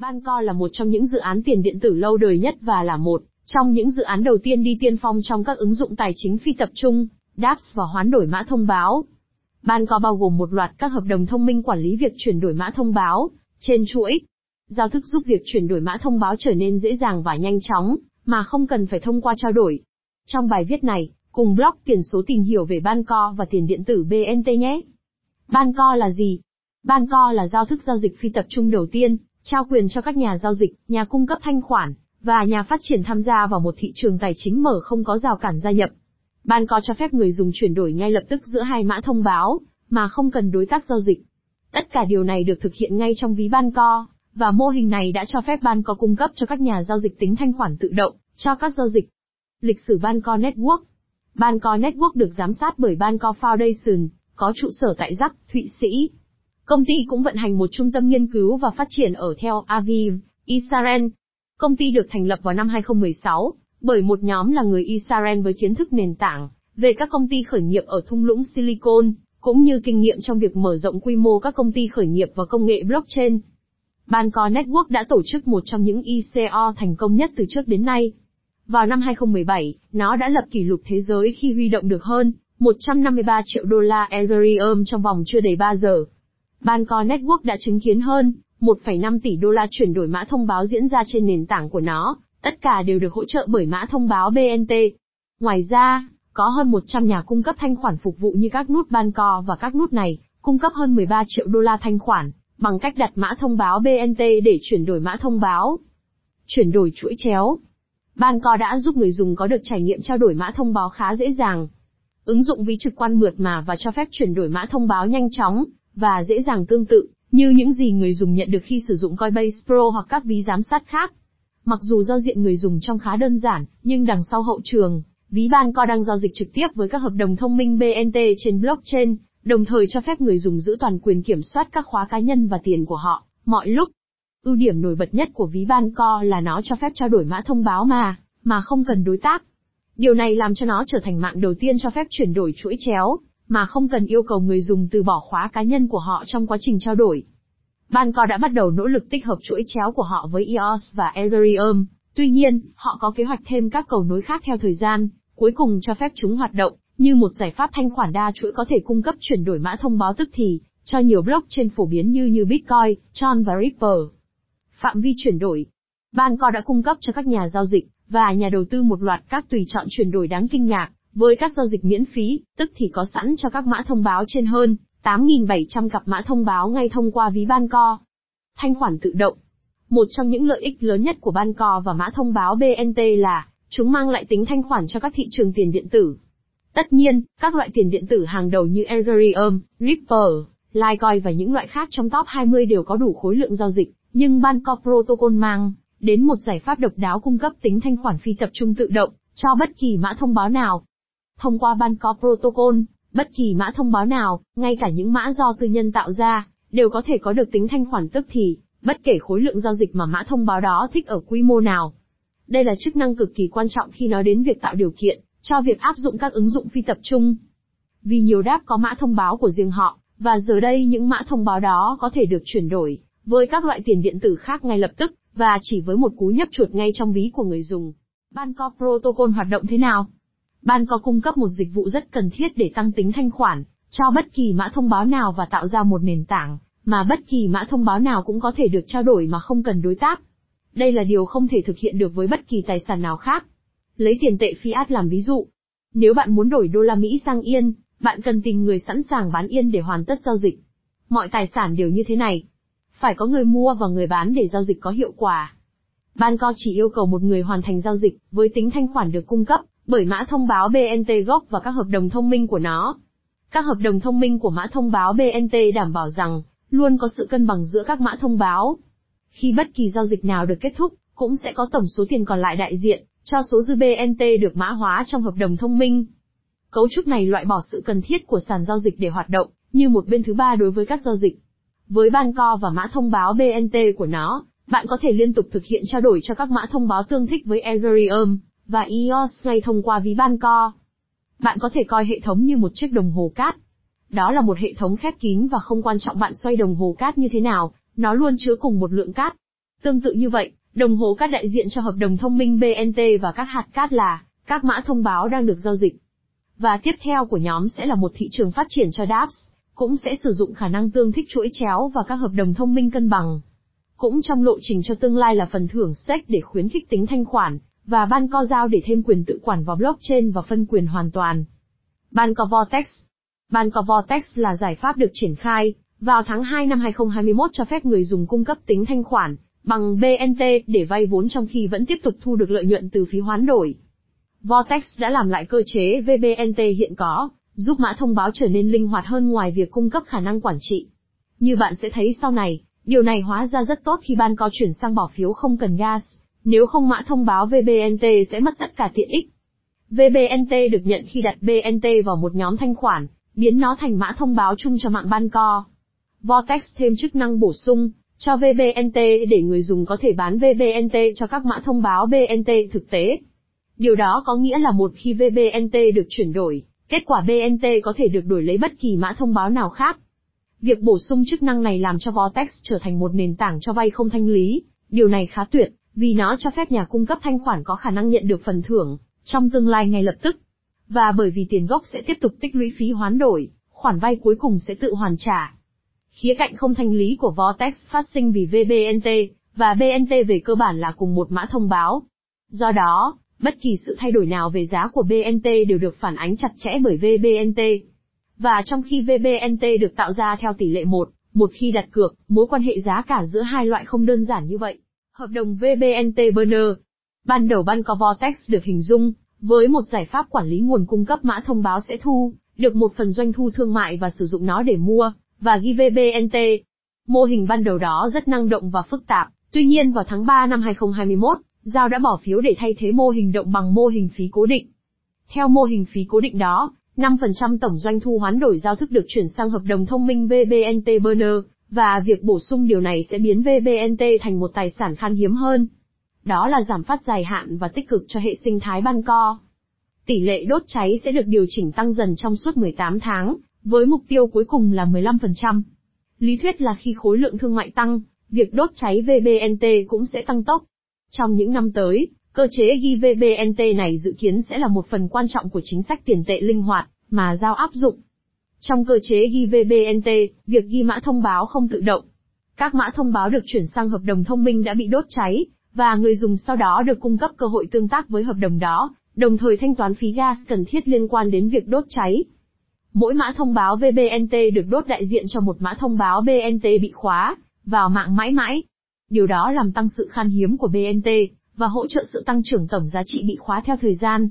Banco là một trong những dự án tiền điện tử lâu đời nhất và là một trong những dự án đầu tiên đi tiên phong trong các ứng dụng tài chính phi tập trung, dApps và hoán đổi mã thông báo. Banco bao gồm một loạt các hợp đồng thông minh quản lý việc chuyển đổi mã thông báo trên chuỗi. Giao thức giúp việc chuyển đổi mã thông báo trở nên dễ dàng và nhanh chóng, mà không cần phải thông qua trao đổi. Trong bài viết này, cùng blog tiền số tìm hiểu về Banco và tiền điện tử BNT nhé. Banco là gì? Banco là giao thức giao dịch phi tập trung đầu tiên, trao quyền cho các nhà giao dịch, nhà cung cấp thanh khoản, và nhà phát triển tham gia vào một thị trường tài chính mở không có rào cản gia nhập. Ban có cho phép người dùng chuyển đổi ngay lập tức giữa hai mã thông báo, mà không cần đối tác giao dịch. Tất cả điều này được thực hiện ngay trong ví Banco, và mô hình này đã cho phép Banco cung cấp cho các nhà giao dịch tính thanh khoản tự động, cho các giao dịch. Lịch sử Banco Network Banco Network được giám sát bởi Banco Foundation, có trụ sở tại Rắc, Thụy Sĩ. Công ty cũng vận hành một trung tâm nghiên cứu và phát triển ở Tel Aviv, Israel. Công ty được thành lập vào năm 2016 bởi một nhóm là người Israel với kiến thức nền tảng về các công ty khởi nghiệp ở thung lũng Silicon, cũng như kinh nghiệm trong việc mở rộng quy mô các công ty khởi nghiệp và công nghệ blockchain. Banco Network đã tổ chức một trong những ICO thành công nhất từ trước đến nay. Vào năm 2017, nó đã lập kỷ lục thế giới khi huy động được hơn 153 triệu đô la Ethereum trong vòng chưa đầy 3 giờ. Banco Network đã chứng kiến hơn 1,5 tỷ đô la chuyển đổi mã thông báo diễn ra trên nền tảng của nó, tất cả đều được hỗ trợ bởi mã thông báo BNT. Ngoài ra, có hơn 100 nhà cung cấp thanh khoản phục vụ như các nút Banco và các nút này, cung cấp hơn 13 triệu đô la thanh khoản, bằng cách đặt mã thông báo BNT để chuyển đổi mã thông báo. Chuyển đổi chuỗi chéo. Banco đã giúp người dùng có được trải nghiệm trao đổi mã thông báo khá dễ dàng. Ứng dụng ví trực quan mượt mà và cho phép chuyển đổi mã thông báo nhanh chóng, và dễ dàng tương tự, như những gì người dùng nhận được khi sử dụng Coinbase Pro hoặc các ví giám sát khác. Mặc dù giao diện người dùng trong khá đơn giản, nhưng đằng sau hậu trường, ví Banco đang giao dịch trực tiếp với các hợp đồng thông minh BNT trên blockchain, đồng thời cho phép người dùng giữ toàn quyền kiểm soát các khóa cá nhân và tiền của họ, mọi lúc. Ưu điểm nổi bật nhất của ví Banco là nó cho phép trao đổi mã thông báo mà, mà không cần đối tác. Điều này làm cho nó trở thành mạng đầu tiên cho phép chuyển đổi chuỗi chéo, mà không cần yêu cầu người dùng từ bỏ khóa cá nhân của họ trong quá trình trao đổi. Banco đã bắt đầu nỗ lực tích hợp chuỗi chéo của họ với EOS và Ethereum, tuy nhiên, họ có kế hoạch thêm các cầu nối khác theo thời gian, cuối cùng cho phép chúng hoạt động như một giải pháp thanh khoản đa chuỗi có thể cung cấp chuyển đổi mã thông báo tức thì cho nhiều blockchain phổ biến như như Bitcoin, Tron và Ripple. Phạm vi chuyển đổi Banco đã cung cấp cho các nhà giao dịch và nhà đầu tư một loạt các tùy chọn chuyển đổi đáng kinh ngạc, với các giao dịch miễn phí, tức thì có sẵn cho các mã thông báo trên hơn 8.700 cặp mã thông báo ngay thông qua ví Banco. Thanh khoản tự động Một trong những lợi ích lớn nhất của Banco và mã thông báo BNT là, chúng mang lại tính thanh khoản cho các thị trường tiền điện tử. Tất nhiên, các loại tiền điện tử hàng đầu như Ethereum, Ripple, Litecoin và những loại khác trong top 20 đều có đủ khối lượng giao dịch, nhưng Banco Protocol mang đến một giải pháp độc đáo cung cấp tính thanh khoản phi tập trung tự động cho bất kỳ mã thông báo nào. Thông qua Banco Protocol, bất kỳ mã thông báo nào, ngay cả những mã do tư nhân tạo ra, đều có thể có được tính thanh khoản tức thì, bất kể khối lượng giao dịch mà mã thông báo đó thích ở quy mô nào. Đây là chức năng cực kỳ quan trọng khi nói đến việc tạo điều kiện cho việc áp dụng các ứng dụng phi tập trung. Vì nhiều đáp có mã thông báo của riêng họ, và giờ đây những mã thông báo đó có thể được chuyển đổi với các loại tiền điện tử khác ngay lập tức, và chỉ với một cú nhấp chuột ngay trong ví của người dùng. Banco Protocol hoạt động thế nào? Banco cung cấp một dịch vụ rất cần thiết để tăng tính thanh khoản, cho bất kỳ mã thông báo nào và tạo ra một nền tảng, mà bất kỳ mã thông báo nào cũng có thể được trao đổi mà không cần đối tác. Đây là điều không thể thực hiện được với bất kỳ tài sản nào khác. Lấy tiền tệ fiat làm ví dụ. Nếu bạn muốn đổi đô la Mỹ sang yên, bạn cần tìm người sẵn sàng bán yên để hoàn tất giao dịch. Mọi tài sản đều như thế này. Phải có người mua và người bán để giao dịch có hiệu quả. Banco chỉ yêu cầu một người hoàn thành giao dịch, với tính thanh khoản được cung cấp, bởi mã thông báo BNT gốc và các hợp đồng thông minh của nó. Các hợp đồng thông minh của mã thông báo BNT đảm bảo rằng, luôn có sự cân bằng giữa các mã thông báo. Khi bất kỳ giao dịch nào được kết thúc, cũng sẽ có tổng số tiền còn lại đại diện, cho số dư BNT được mã hóa trong hợp đồng thông minh. Cấu trúc này loại bỏ sự cần thiết của sàn giao dịch để hoạt động, như một bên thứ ba đối với các giao dịch. Với ban co và mã thông báo BNT của nó, bạn có thể liên tục thực hiện trao đổi cho các mã thông báo tương thích với Ethereum và EOS ngay thông qua ví Banco. Bạn có thể coi hệ thống như một chiếc đồng hồ cát. Đó là một hệ thống khép kín và không quan trọng bạn xoay đồng hồ cát như thế nào, nó luôn chứa cùng một lượng cát. Tương tự như vậy, đồng hồ cát đại diện cho hợp đồng thông minh BNT và các hạt cát là các mã thông báo đang được giao dịch. Và tiếp theo của nhóm sẽ là một thị trường phát triển cho dApps, cũng sẽ sử dụng khả năng tương thích chuỗi chéo và các hợp đồng thông minh cân bằng. Cũng trong lộ trình cho tương lai là phần thưởng stake để khuyến khích tính thanh khoản, và ban co giao để thêm quyền tự quản vào blockchain và phân quyền hoàn toàn. Ban co Vortex Ban co Vortex là giải pháp được triển khai vào tháng 2 năm 2021 cho phép người dùng cung cấp tính thanh khoản bằng BNT để vay vốn trong khi vẫn tiếp tục thu được lợi nhuận từ phí hoán đổi. Vortex đã làm lại cơ chế VBNT hiện có, giúp mã thông báo trở nên linh hoạt hơn ngoài việc cung cấp khả năng quản trị. Như bạn sẽ thấy sau này, điều này hóa ra rất tốt khi ban co chuyển sang bỏ phiếu không cần gas, nếu không mã thông báo VBNT sẽ mất tất cả tiện ích. VBNT được nhận khi đặt BNT vào một nhóm thanh khoản, biến nó thành mã thông báo chung cho mạng ban co. Vortex thêm chức năng bổ sung, cho VBNT để người dùng có thể bán VBNT cho các mã thông báo BNT thực tế. Điều đó có nghĩa là một khi VBNT được chuyển đổi, kết quả BNT có thể được đổi lấy bất kỳ mã thông báo nào khác. Việc bổ sung chức năng này làm cho Vortex trở thành một nền tảng cho vay không thanh lý. Điều này khá tuyệt, vì nó cho phép nhà cung cấp thanh khoản có khả năng nhận được phần thưởng trong tương lai ngay lập tức. Và bởi vì tiền gốc sẽ tiếp tục tích lũy phí hoán đổi, khoản vay cuối cùng sẽ tự hoàn trả. Khía cạnh không thanh lý của Vortex phát sinh vì VBNT và BNT về cơ bản là cùng một mã thông báo. Do đó, bất kỳ sự thay đổi nào về giá của BNT đều được phản ánh chặt chẽ bởi VBNT. Và trong khi VBNT được tạo ra theo tỷ lệ 1, một khi đặt cược, mối quan hệ giá cả giữa hai loại không đơn giản như vậy. Hợp đồng VBNT Burner Ban đầu Banco Vortex được hình dung, với một giải pháp quản lý nguồn cung cấp mã thông báo sẽ thu, được một phần doanh thu thương mại và sử dụng nó để mua, và ghi VBNT. Mô hình ban đầu đó rất năng động và phức tạp, tuy nhiên vào tháng 3 năm 2021, Giao đã bỏ phiếu để thay thế mô hình động bằng mô hình phí cố định. Theo mô hình phí cố định đó, 5% tổng doanh thu hoán đổi giao thức được chuyển sang hợp đồng thông minh VBNT Burner, và việc bổ sung điều này sẽ biến VBNT thành một tài sản khan hiếm hơn. Đó là giảm phát dài hạn và tích cực cho hệ sinh thái ban co. Tỷ lệ đốt cháy sẽ được điều chỉnh tăng dần trong suốt 18 tháng, với mục tiêu cuối cùng là 15%. Lý thuyết là khi khối lượng thương mại tăng, việc đốt cháy VBNT cũng sẽ tăng tốc. Trong những năm tới, cơ chế ghi VBNT này dự kiến sẽ là một phần quan trọng của chính sách tiền tệ linh hoạt mà giao áp dụng. Trong cơ chế ghi VBNT, việc ghi mã thông báo không tự động. Các mã thông báo được chuyển sang hợp đồng thông minh đã bị đốt cháy, và người dùng sau đó được cung cấp cơ hội tương tác với hợp đồng đó, đồng thời thanh toán phí gas cần thiết liên quan đến việc đốt cháy. Mỗi mã thông báo VBNT được đốt đại diện cho một mã thông báo BNT bị khóa, vào mạng mãi mãi. Điều đó làm tăng sự khan hiếm của BNT, và hỗ trợ sự tăng trưởng tổng giá trị bị khóa theo thời gian.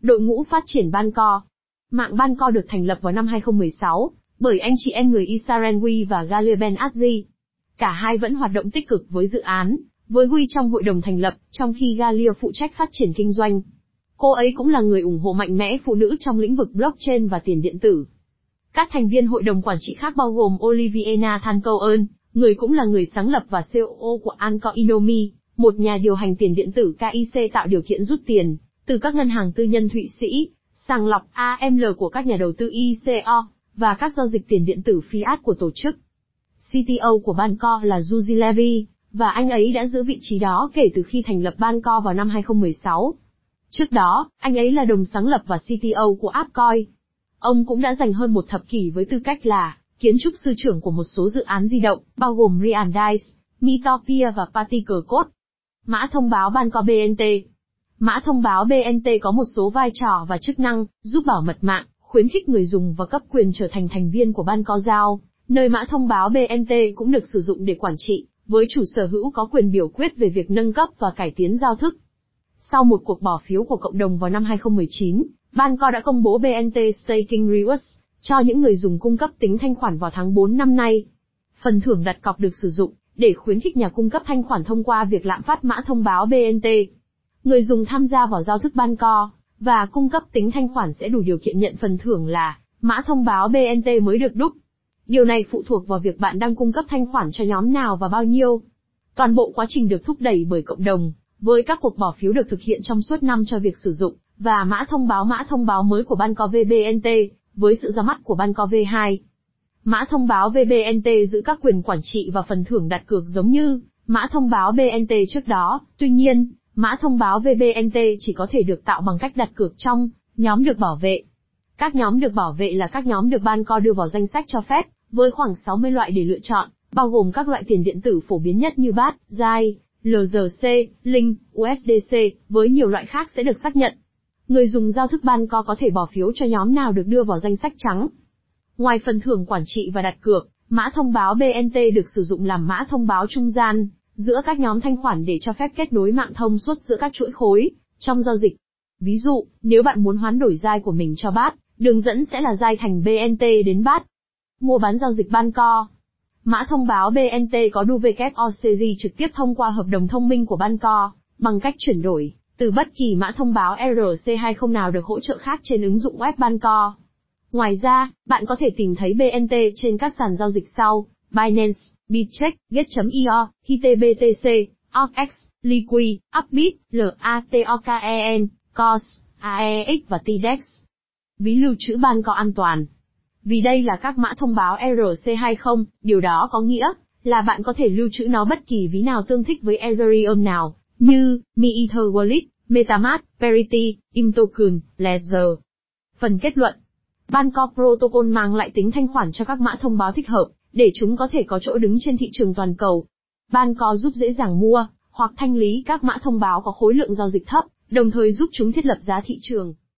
Đội ngũ phát triển ban co Mạng ban co được thành lập vào năm 2016, bởi anh chị em người Israel Huy và Galia Ben Azzi. Cả hai vẫn hoạt động tích cực với dự án, với Huy trong hội đồng thành lập, trong khi Galia phụ trách phát triển kinh doanh. Cô ấy cũng là người ủng hộ mạnh mẽ phụ nữ trong lĩnh vực blockchain và tiền điện tử. Các thành viên hội đồng quản trị khác bao gồm Oliviana Than người cũng là người sáng lập và COO của Anco Inomi, một nhà điều hành tiền điện tử KIC tạo điều kiện rút tiền từ các ngân hàng tư nhân Thụy Sĩ, sàng lọc AML của các nhà đầu tư ICO, và các giao dịch tiền điện tử fiat của tổ chức. CTO của Banco là Juzi Levy, và anh ấy đã giữ vị trí đó kể từ khi thành lập Banco vào năm 2016. Trước đó, anh ấy là đồng sáng lập và CTO của Appcoin. Ông cũng đã dành hơn một thập kỷ với tư cách là kiến trúc sư trưởng của một số dự án di động, bao gồm Reandice, Mitopia và Particle Code. Mã thông báo Banco BNT Mã thông báo BNT có một số vai trò và chức năng, giúp bảo mật mạng, khuyến khích người dùng và cấp quyền trở thành thành viên của ban co giao, nơi mã thông báo BNT cũng được sử dụng để quản trị, với chủ sở hữu có quyền biểu quyết về việc nâng cấp và cải tiến giao thức. Sau một cuộc bỏ phiếu của cộng đồng vào năm 2019, ban co đã công bố BNT Staking Rewards cho những người dùng cung cấp tính thanh khoản vào tháng 4 năm nay. Phần thưởng đặt cọc được sử dụng để khuyến khích nhà cung cấp thanh khoản thông qua việc lạm phát mã thông báo BNT. Người dùng tham gia vào giao thức ban co, và cung cấp tính thanh khoản sẽ đủ điều kiện nhận phần thưởng là mã thông báo BNT mới được đúc. Điều này phụ thuộc vào việc bạn đang cung cấp thanh khoản cho nhóm nào và bao nhiêu. Toàn bộ quá trình được thúc đẩy bởi cộng đồng, với các cuộc bỏ phiếu được thực hiện trong suốt năm cho việc sử dụng, và mã thông báo mã thông báo mới của ban co VBNT, với sự ra mắt của ban co V2. Mã thông báo VBNT giữ các quyền quản trị và phần thưởng đặt cược giống như mã thông báo BNT trước đó, tuy nhiên, mã thông báo VBNT chỉ có thể được tạo bằng cách đặt cược trong nhóm được bảo vệ. Các nhóm được bảo vệ là các nhóm được ban co đưa vào danh sách cho phép, với khoảng 60 loại để lựa chọn, bao gồm các loại tiền điện tử phổ biến nhất như BAT, DAI, LRC, Link, USDC, với nhiều loại khác sẽ được xác nhận. Người dùng giao thức ban co có thể bỏ phiếu cho nhóm nào được đưa vào danh sách trắng. Ngoài phần thưởng quản trị và đặt cược, mã thông báo BNT được sử dụng làm mã thông báo trung gian giữa các nhóm thanh khoản để cho phép kết nối mạng thông suốt giữa các chuỗi khối trong giao dịch. Ví dụ, nếu bạn muốn hoán đổi dai của mình cho BAT, đường dẫn sẽ là dai thành BNT đến BAT. Mua bán giao dịch ban co. Mã thông báo BNT có đu WOCG trực tiếp thông qua hợp đồng thông minh của ban co, bằng cách chuyển đổi từ bất kỳ mã thông báo ERC20 nào được hỗ trợ khác trên ứng dụng web ban co. Ngoài ra, bạn có thể tìm thấy BNT trên các sàn giao dịch sau, Binance, Bitcheck, Get.io, HitBTC, OKX, Liqui, Upbit, LATOKEN, COS, AEX và TDEX. Ví lưu trữ ban có an toàn. Vì đây là các mã thông báo ERC20, điều đó có nghĩa là bạn có thể lưu trữ nó bất kỳ ví nào tương thích với Ethereum nào, như MiEther Wallet, MetaMask, Parity, Imtoken, Ledger. Phần kết luận Banco Protocol mang lại tính thanh khoản cho các mã thông báo thích hợp, để chúng có thể có chỗ đứng trên thị trường toàn cầu. Banco giúp dễ dàng mua, hoặc thanh lý các mã thông báo có khối lượng giao dịch thấp, đồng thời giúp chúng thiết lập giá thị trường.